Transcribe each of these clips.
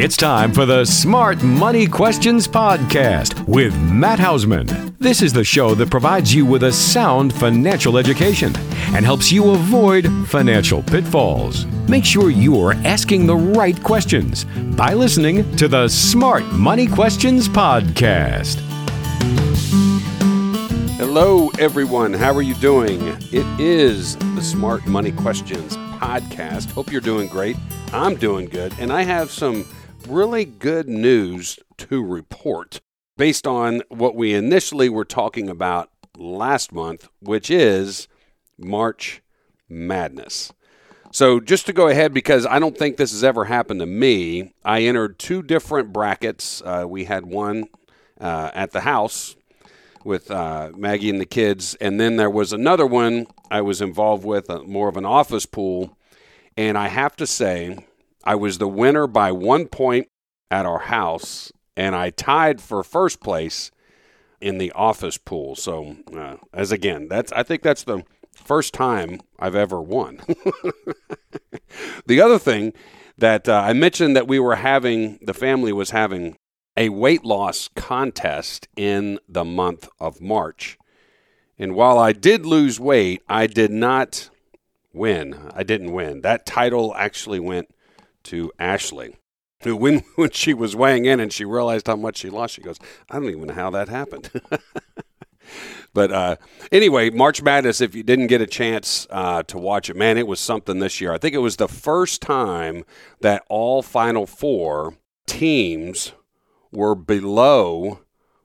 It's time for the Smart Money Questions Podcast with Matt Hausman. This is the show that provides you with a sound financial education and helps you avoid financial pitfalls. Make sure you are asking the right questions by listening to the Smart Money Questions Podcast. Hello, everyone. How are you doing? It is the Smart Money Questions podcast. Hope you're doing great. I'm doing good. And I have some really good news to report based on what we initially were talking about last month, which is March Madness. So, just to go ahead, because I don't think this has ever happened to me, I entered two different brackets. Uh, we had one uh, at the house with uh, Maggie and the kids, and then there was another one I was involved with, uh, more of an office pool. And I have to say, I was the winner by one point at our house, and I tied for first place in the office pool. So, uh, as again, that's I think that's the first time I've ever won. the other thing that uh, I mentioned that we were having, the family was having a weight loss contest in the month of March. And while I did lose weight, I did not win. I didn't win. That title actually went to Ashley, who, when, when she was weighing in and she realized how much she lost, she goes, I don't even know how that happened. but uh, anyway, March Madness, if you didn't get a chance uh, to watch it, man, it was something this year. I think it was the first time that all Final Four teams were below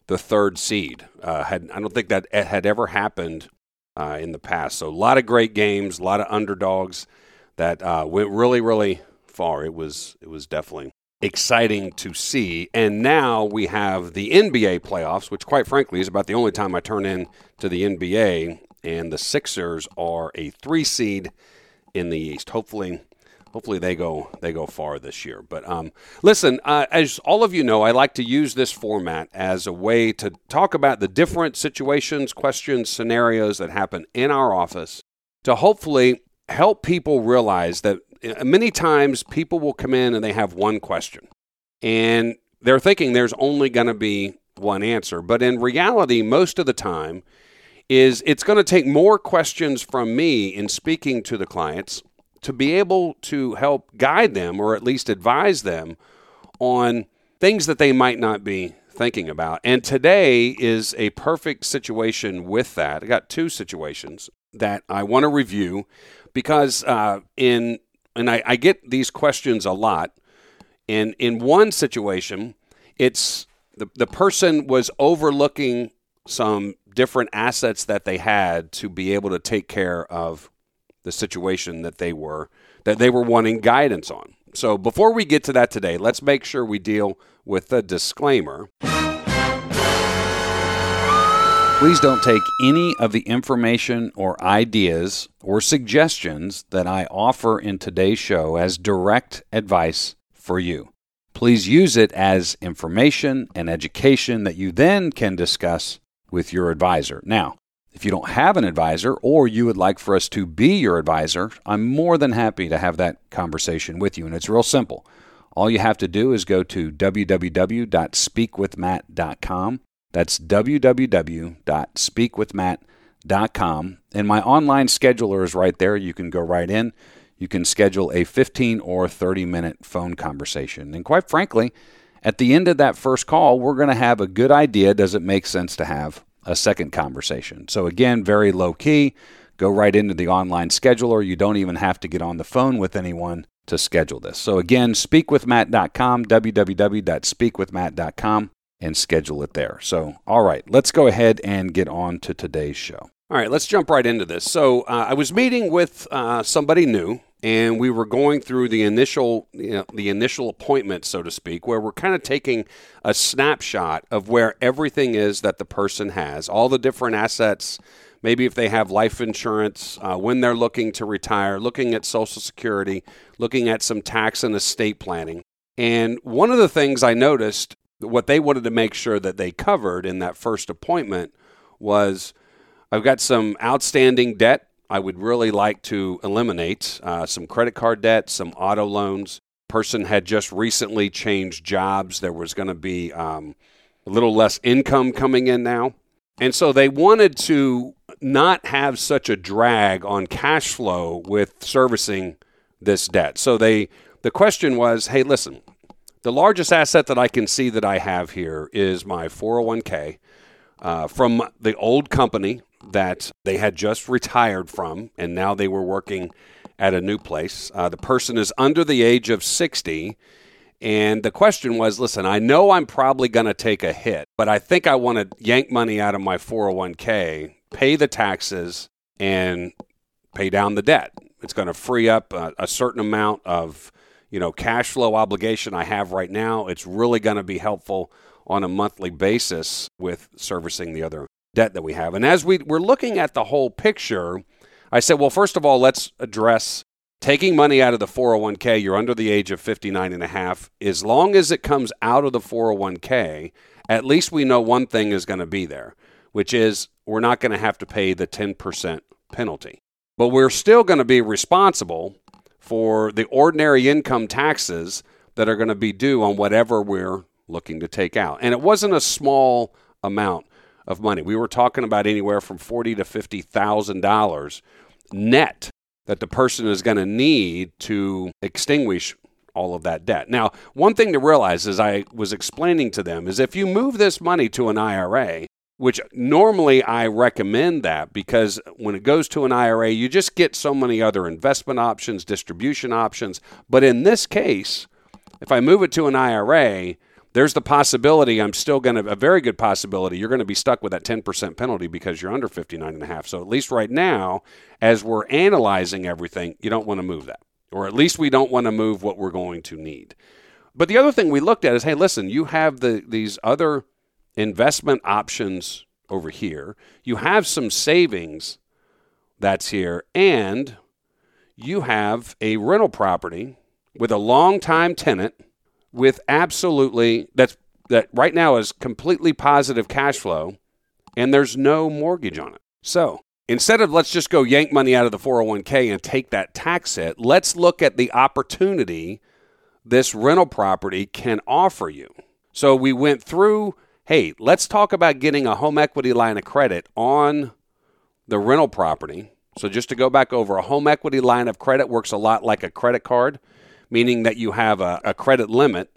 the third seed. Uh, had I don't think that had ever happened uh, in the past. So a lot of great games, a lot of underdogs that uh, went really, really far. It was it was definitely exciting to see. And now we have the NBA playoffs, which quite frankly is about the only time I turn in to the NBA. And the Sixers are a three seed in the East. Hopefully, hopefully they go they go far this year. But um, listen, uh, as all of you know, I like to use this format as a way to talk about the different situations, questions, scenarios that happen in our office to hopefully help people realize that many times people will come in and they have one question, and they're thinking there's only going to be one answer, but in reality, most of the time. Is it's going to take more questions from me in speaking to the clients to be able to help guide them or at least advise them on things that they might not be thinking about. And today is a perfect situation with that. I got two situations that I want to review because uh, in and I, I get these questions a lot. And in one situation, it's the, the person was overlooking some different assets that they had to be able to take care of the situation that they were that they were wanting guidance on. So before we get to that today, let's make sure we deal with the disclaimer. Please don't take any of the information or ideas or suggestions that I offer in today's show as direct advice for you. Please use it as information and education that you then can discuss with your advisor. Now, if you don't have an advisor or you would like for us to be your advisor, I'm more than happy to have that conversation with you. And it's real simple. All you have to do is go to www.speakwithmatt.com. That's www.speakwithmatt.com. And my online scheduler is right there. You can go right in. You can schedule a 15 or 30 minute phone conversation. And quite frankly, at the end of that first call, we're going to have a good idea does it make sense to have a second conversation. So, again, very low key. Go right into the online scheduler. You don't even have to get on the phone with anyone to schedule this. So, again, speakwithmatt.com, www.speakwithmatt.com, and schedule it there. So, all right, let's go ahead and get on to today's show. All right, let's jump right into this. So, uh, I was meeting with uh, somebody new, and we were going through the initial you know, the initial appointment so to speak where we're kind of taking a snapshot of where everything is that the person has all the different assets maybe if they have life insurance uh, when they're looking to retire looking at social security looking at some tax and estate planning and one of the things i noticed what they wanted to make sure that they covered in that first appointment was i've got some outstanding debt I would really like to eliminate uh, some credit card debt, some auto loans, person had just recently changed jobs. There was going to be um, a little less income coming in now. And so they wanted to not have such a drag on cash flow with servicing this debt. So they the question was, hey, listen, the largest asset that I can see that I have here is my 401k uh, from the old company that they had just retired from, and now they were working at a new place. Uh, the person is under the age of 60. And the question was listen, I know I'm probably going to take a hit, but I think I want to yank money out of my 401k, pay the taxes, and pay down the debt. It's going to free up a, a certain amount of you know cash flow obligation I have right now. It's really going to be helpful on a monthly basis with servicing the other debt that we have. And as we, we're looking at the whole picture, I said, well, first of all, let's address taking money out of the 401k. You're under the age of 59 and a half. As long as it comes out of the 401k, at least we know one thing is going to be there, which is we're not going to have to pay the 10% penalty. But we're still going to be responsible for the ordinary income taxes that are going to be due on whatever we're looking to take out. And it wasn't a small amount of money. We were talking about anywhere from forty to fifty thousand dollars net that the person is going to need to extinguish all of that debt. Now, one thing to realize as I was explaining to them is if you move this money to an IRA, which normally I recommend that because when it goes to an IRA, you just get so many other investment options, distribution options. But in this case, if I move it to an IRA, there's the possibility I'm still going to, a very good possibility, you're going to be stuck with that 10% penalty because you're under 59 and a half. So at least right now, as we're analyzing everything, you don't want to move that. Or at least we don't want to move what we're going to need. But the other thing we looked at is, hey, listen, you have the these other investment options over here. You have some savings that's here, and you have a rental property with a long time tenant with absolutely that's that right now is completely positive cash flow and there's no mortgage on it. So, instead of let's just go yank money out of the 401k and take that tax hit, let's look at the opportunity this rental property can offer you. So, we went through hey, let's talk about getting a home equity line of credit on the rental property. So, just to go back over, a home equity line of credit works a lot like a credit card meaning that you have a, a credit limit.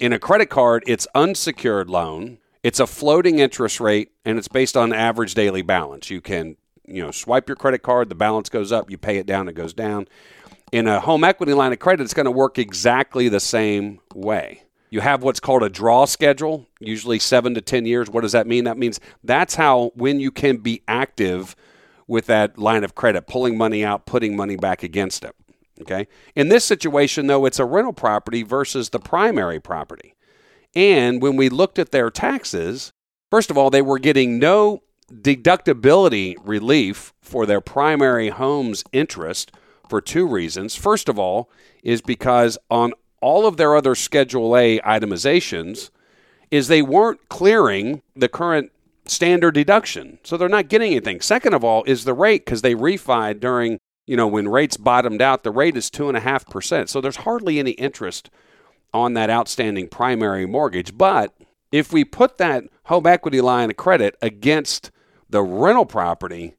In a credit card, it's unsecured loan. It's a floating interest rate, and it's based on average daily balance. You can, you know, swipe your credit card, the balance goes up, you pay it down, it goes down. In a home equity line of credit, it's going to work exactly the same way. You have what's called a draw schedule, usually seven to 10 years. What does that mean? That means that's how, when you can be active with that line of credit, pulling money out, putting money back against it. Okay. In this situation, though, it's a rental property versus the primary property. And when we looked at their taxes, first of all, they were getting no deductibility relief for their primary home's interest for two reasons. First of all, is because on all of their other Schedule A itemizations, is they weren't clearing the current standard deduction. So they're not getting anything. Second of all, is the rate because they refied during you know, when rates bottomed out, the rate is 2.5%. So there's hardly any interest on that outstanding primary mortgage. But if we put that home equity line of credit against the rental property,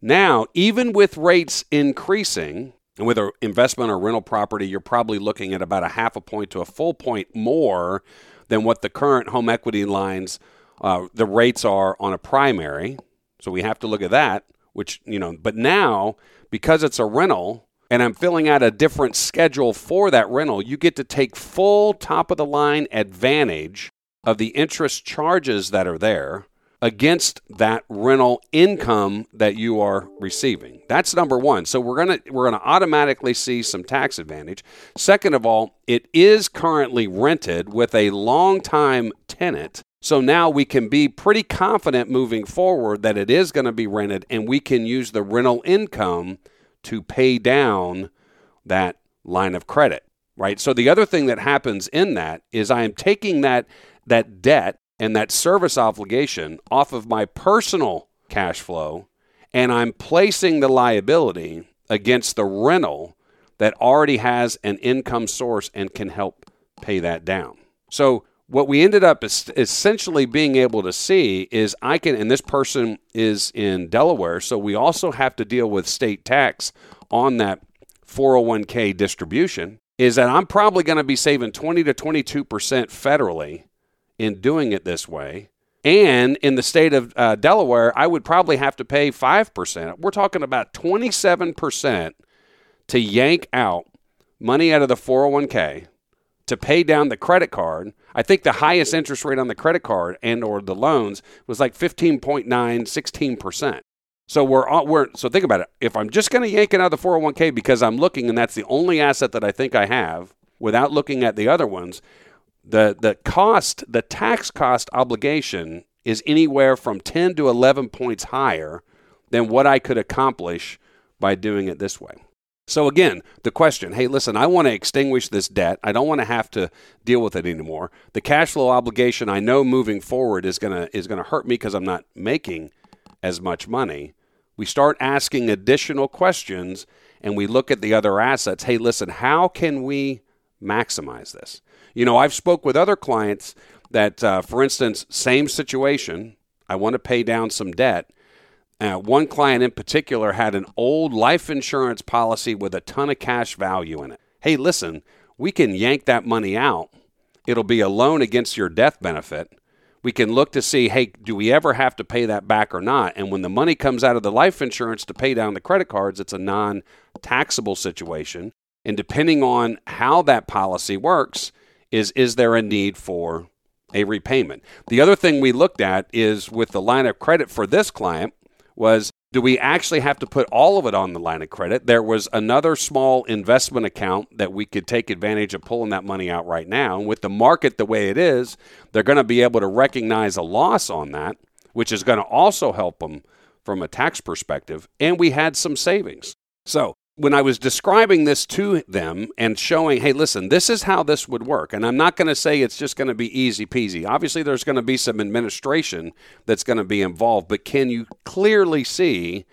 now, even with rates increasing, and with an investment or rental property, you're probably looking at about a half a point to a full point more than what the current home equity lines, uh, the rates are on a primary. So we have to look at that, which, you know, but now because it's a rental and I'm filling out a different schedule for that rental, you get to take full top of the line advantage of the interest charges that are there against that rental income that you are receiving. That's number 1. So we're going to we're going to automatically see some tax advantage. Second of all, it is currently rented with a long-time tenant. So now we can be pretty confident moving forward that it is going to be rented and we can use the rental income to pay down that line of credit, right? So the other thing that happens in that is I am taking that that debt and that service obligation off of my personal cash flow and I'm placing the liability against the rental that already has an income source and can help pay that down. So, what we ended up essentially being able to see is I can, and this person is in Delaware, so we also have to deal with state tax on that 401k distribution. Is that I'm probably going to be saving 20 to 22% federally in doing it this way. And in the state of uh, Delaware, I would probably have to pay 5%. We're talking about 27% to yank out money out of the 401k to pay down the credit card. I think the highest interest rate on the credit card and or the loans was like 15.9, 16%. So we're all, we're so think about it. If I'm just going to yank it out of the 401k because I'm looking and that's the only asset that I think I have without looking at the other ones, the the cost, the tax cost obligation is anywhere from 10 to 11 points higher than what I could accomplish by doing it this way. So again, the question, hey, listen, I want to extinguish this debt. I don't want to have to deal with it anymore. The cash flow obligation I know moving forward is going to is going to hurt me because I'm not making as much money. We start asking additional questions and we look at the other assets. Hey, listen, how can we maximize this? You know, I've spoke with other clients that uh, for instance, same situation, I want to pay down some debt uh, one client in particular had an old life insurance policy with a ton of cash value in it. Hey, listen, we can yank that money out. It'll be a loan against your death benefit. We can look to see, hey, do we ever have to pay that back or not? And when the money comes out of the life insurance to pay down the credit cards, it's a non taxable situation. And depending on how that policy works, is is there a need for a repayment? The other thing we looked at is with the line of credit for this client, was do we actually have to put all of it on the line of credit? There was another small investment account that we could take advantage of pulling that money out right now. And with the market the way it is, they're going to be able to recognize a loss on that, which is going to also help them from a tax perspective. And we had some savings. So when I was describing this to them and showing, hey, listen, this is how this would work. And I'm not going to say it's just going to be easy peasy. Obviously, there's going to be some administration that's going to be involved, but can you clearly see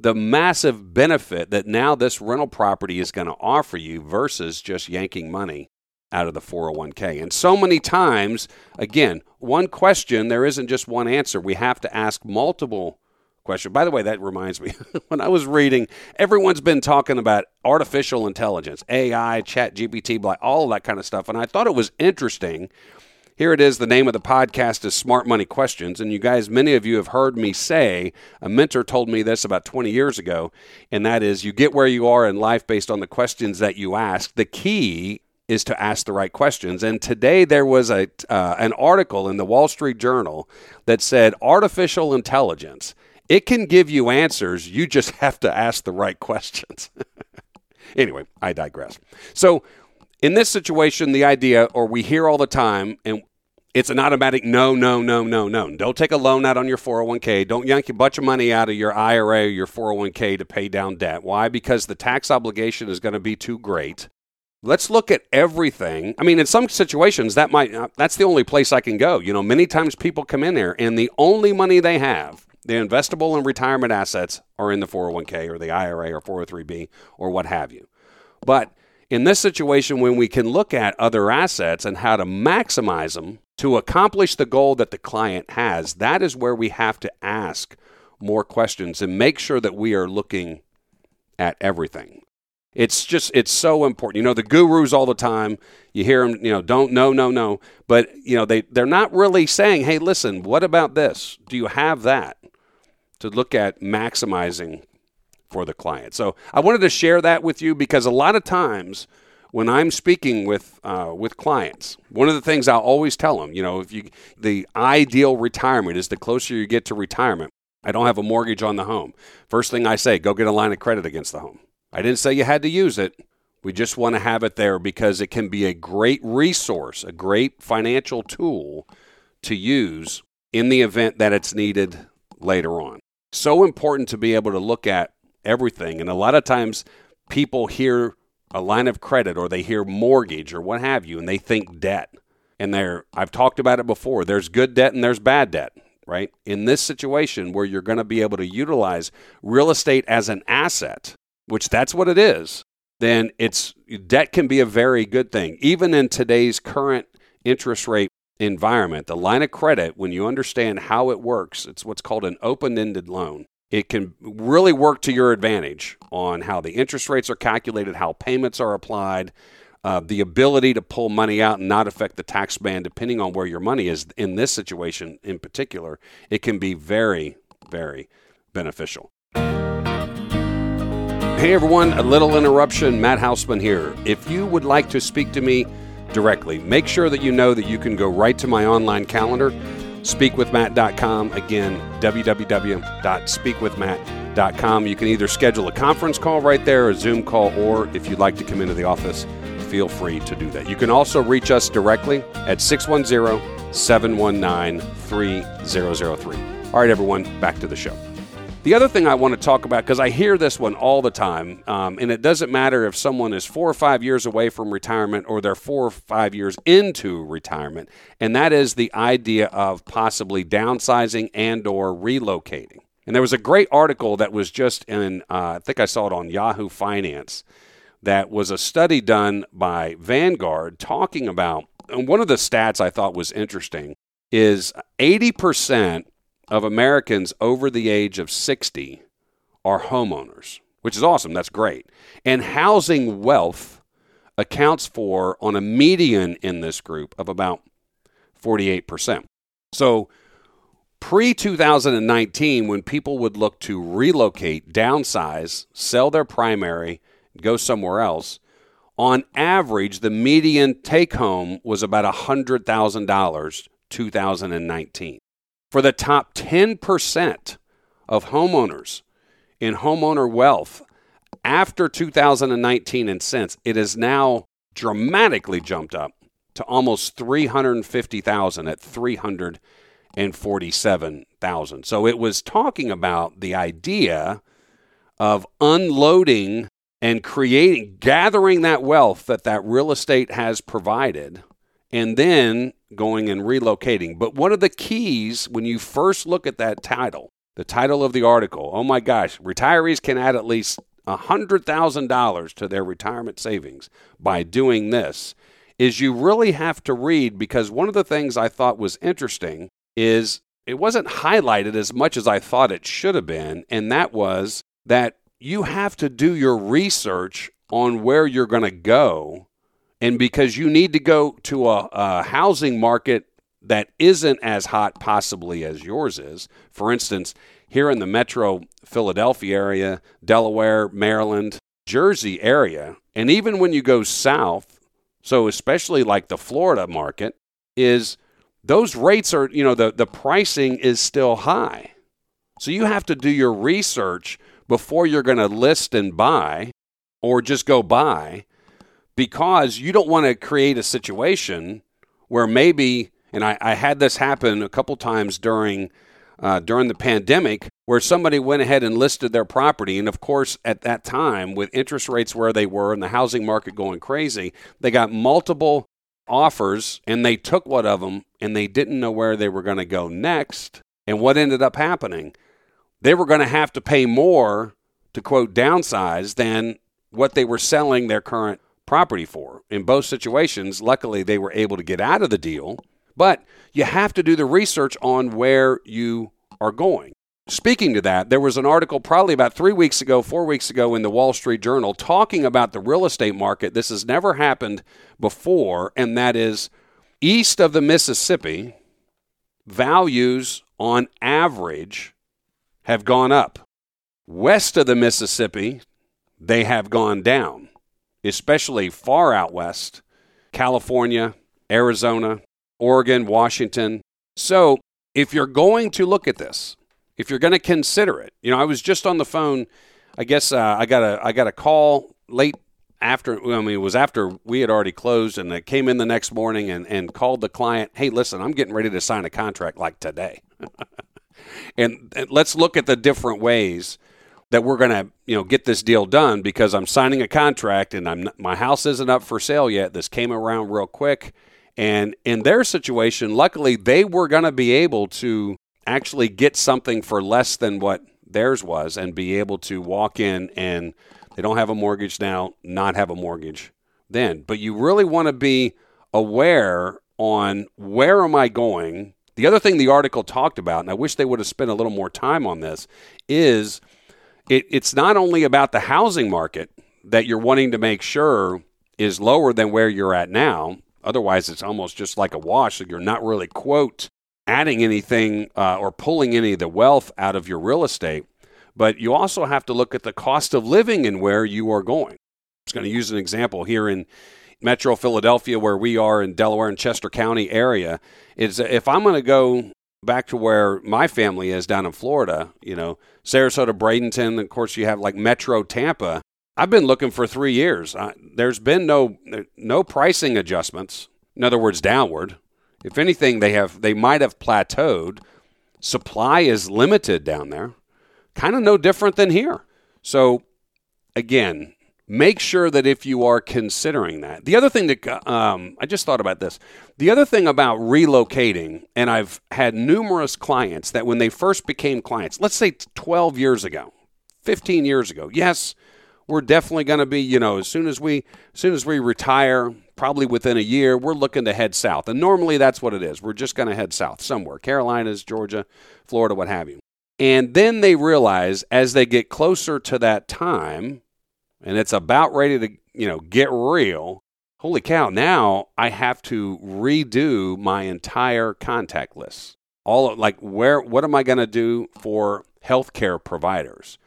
the massive benefit that now this rental property is going to offer you versus just yanking money out of the 401k? And so many times, again, one question, there isn't just one answer. We have to ask multiple question. By the way, that reminds me, when I was reading, everyone's been talking about artificial intelligence, AI, Chat GPT, all of that kind of stuff. And I thought it was interesting. Here it is. The name of the podcast is Smart Money Questions. And you guys, many of you have heard me say, a mentor told me this about 20 years ago, and that is you get where you are in life based on the questions that you ask. The key is to ask the right questions. And today there was a uh, an article in the Wall Street Journal that said artificial intelligence it can give you answers. You just have to ask the right questions. anyway, I digress. So, in this situation, the idea, or we hear all the time, and it's an automatic no, no, no, no, no. Don't take a loan out on your 401k. Don't yank a bunch of money out of your IRA or your 401k to pay down debt. Why? Because the tax obligation is going to be too great. Let's look at everything. I mean, in some situations, that might that's the only place I can go. You know, many times people come in there and the only money they have the investable and retirement assets are in the 401k or the IRA or 403b or what have you. But in this situation, when we can look at other assets and how to maximize them to accomplish the goal that the client has, that is where we have to ask more questions and make sure that we are looking at everything. It's just it's so important. You know, the gurus all the time, you hear them, you know, don't no no no, but you know, they they're not really saying, "Hey, listen, what about this? Do you have that?" To look at maximizing for the client. So I wanted to share that with you because a lot of times when I'm speaking with uh, with clients, one of the things I'll always tell them, you know, if you the ideal retirement is the closer you get to retirement. I don't have a mortgage on the home. First thing I say, go get a line of credit against the home. I didn't say you had to use it. We just want to have it there because it can be a great resource, a great financial tool to use in the event that it's needed later on so important to be able to look at everything. And a lot of times people hear a line of credit or they hear mortgage or what have you, and they think debt. And there, I've talked about it before. There's good debt and there's bad debt, right? In this situation where you're going to be able to utilize real estate as an asset, which that's what it is. then it's debt can be a very good thing. Even in today's current interest rate environment, the line of credit, when you understand how it works, it's what's called an open ended loan. It can really work to your advantage on how the interest rates are calculated, how payments are applied, uh, the ability to pull money out and not affect the tax band, depending on where your money is. In this situation in particular, it can be very, very beneficial. Hey everyone, a little interruption. Matt Hausman here. If you would like to speak to me directly, make sure that you know that you can go right to my online calendar, speakwithmatt.com. Again, www.speakwithmatt.com. You can either schedule a conference call right there, a Zoom call, or if you'd like to come into the office, feel free to do that. You can also reach us directly at 610 719 3003. All right, everyone, back to the show. The other thing I want to talk about, because I hear this one all the time, um, and it doesn't matter if someone is four or five years away from retirement or they're four or five years into retirement, and that is the idea of possibly downsizing and or relocating. And there was a great article that was just in, uh, I think I saw it on Yahoo Finance, that was a study done by Vanguard talking about, and one of the stats I thought was interesting is 80% of Americans over the age of 60 are homeowners, which is awesome. That's great. And housing wealth accounts for, on a median in this group, of about 48%. So, pre 2019, when people would look to relocate, downsize, sell their primary, go somewhere else, on average, the median take home was about $100,000 2019 for the top 10% of homeowners in homeowner wealth after 2019 and since, it has now dramatically jumped up to almost 350,000 at 347,000. So it was talking about the idea of unloading and creating gathering that wealth that that real estate has provided and then going and relocating. But one of the keys when you first look at that title, the title of the article, oh my gosh, retirees can add at least $100,000 to their retirement savings by doing this, is you really have to read because one of the things I thought was interesting is it wasn't highlighted as much as I thought it should have been, and that was that you have to do your research on where you're going to go and because you need to go to a, a housing market that isn't as hot possibly as yours is. For instance, here in the metro Philadelphia area, Delaware, Maryland, Jersey area, and even when you go south, so especially like the Florida market, is those rates are, you know, the, the pricing is still high. So you have to do your research before you're going to list and buy or just go buy because you don't want to create a situation where maybe, and I, I had this happen a couple times during uh, during the pandemic, where somebody went ahead and listed their property, and of course, at that time, with interest rates where they were and the housing market going crazy, they got multiple offers, and they took one of them, and they didn't know where they were going to go next. And what ended up happening? They were going to have to pay more to quote downsize than what they were selling their current property for. In both situations, luckily, they were able to get out of the deal, but you have to do the research on where you are going. Speaking to that, there was an article probably about three weeks ago, four weeks ago in the Wall Street Journal talking about the real estate market. This has never happened before, and that is east of the Mississippi, values on average have gone up. West of the Mississippi, they have gone down especially far out west, California, Arizona, Oregon, Washington. So, if you're going to look at this, if you're going to consider it, you know, I was just on the phone. I guess uh, I got a I got a call late after. I mean, it was after we had already closed, and I came in the next morning and and called the client. Hey, listen, I'm getting ready to sign a contract like today, and, and let's look at the different ways that we're going to you know get this deal done because I'm signing a contract and I'm my house isn't up for sale yet. This came around real quick, and in their situation, luckily they were going to be able to actually get something for less than what theirs was and be able to walk in and They don't have a mortgage now, not have a mortgage then. But you really want to be aware on where am I going? The other thing the article talked about, and I wish they would have spent a little more time on this, is it, it's not only about the housing market that you're wanting to make sure is lower than where you're at now. Otherwise, it's almost just like a wash. So you're not really, quote, adding anything uh, or pulling any of the wealth out of your real estate. But you also have to look at the cost of living and where you are going. I was going to use an example here in Metro Philadelphia, where we are in Delaware and Chester County area. Is if I'm going to go back to where my family is down in Florida, you know, Sarasota, Bradenton, of course, you have like Metro Tampa. I've been looking for three years. Uh, there's been no no pricing adjustments. In other words, downward. If anything, they have they might have plateaued. Supply is limited down there, kind of no different than here. So, again, make sure that if you are considering that, the other thing that um, I just thought about this, the other thing about relocating, and I've had numerous clients that when they first became clients, let's say 12 years ago, 15 years ago, yes, we're definitely going to be, you know, as soon as we as soon as we retire, probably within a year, we're looking to head south. And normally that's what it is. We're just going to head south somewhere, Carolinas, Georgia, Florida, what have you. And then they realize as they get closer to that time, and it's about ready to, you know, get real. Holy cow, now I have to redo my entire contact list. All of, like where what am I going to do for healthcare providers?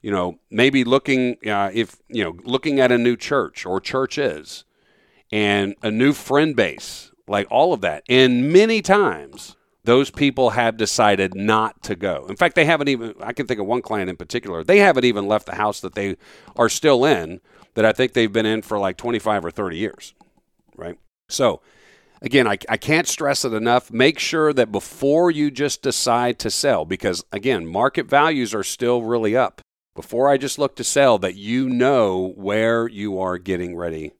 You know, maybe looking uh, if, you know, looking at a new church or churches and a new friend base, like all of that. And many times those people have decided not to go. In fact, they haven't even, I can think of one client in particular, they haven't even left the house that they are still in, that I think they've been in for like 25 or 30 years, right? So, again, I, I can't stress it enough. Make sure that before you just decide to sell, because again, market values are still really up. Before I just look to sell, that you know where you are getting ready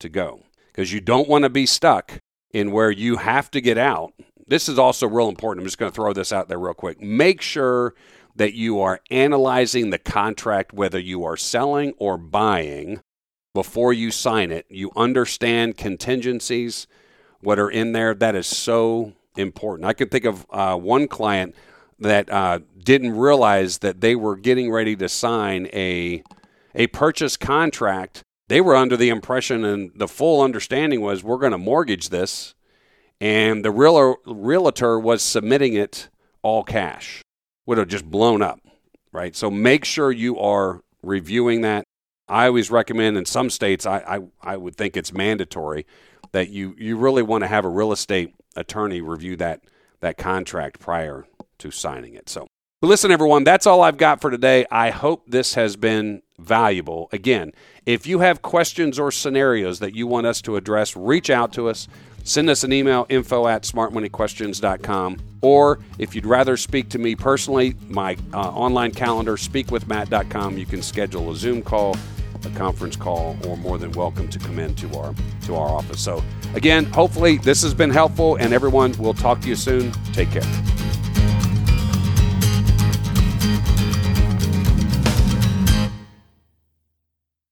to go. Because you don't want to be stuck in where you have to get out this is also real important. I'm just going to throw this out there real quick. Make sure that you are analyzing the contract, whether you are selling or buying, before you sign it. You understand contingencies, what are in there. That is so important. I can think of uh, one client that uh, didn't realize that they were getting ready to sign a a purchase contract. They were under the impression, and the full understanding was, we're going to mortgage this and the realtor, realtor was submitting it all cash. Would have just blown up, right? So make sure you are reviewing that. I always recommend in some states, I, I, I would think it's mandatory that you, you really want to have a real estate attorney review that, that contract prior to signing it. So listen, everyone, that's all I've got for today. I hope this has been valuable. Again, if you have questions or scenarios that you want us to address, reach out to us. Send us an email, info at smartmoneyquestions.com. Or if you'd rather speak to me personally, my uh, online calendar, speakwithmatt.com. You can schedule a Zoom call, a conference call, or more than welcome to come into our to our office. So again, hopefully this has been helpful, and everyone, we'll talk to you soon. Take care.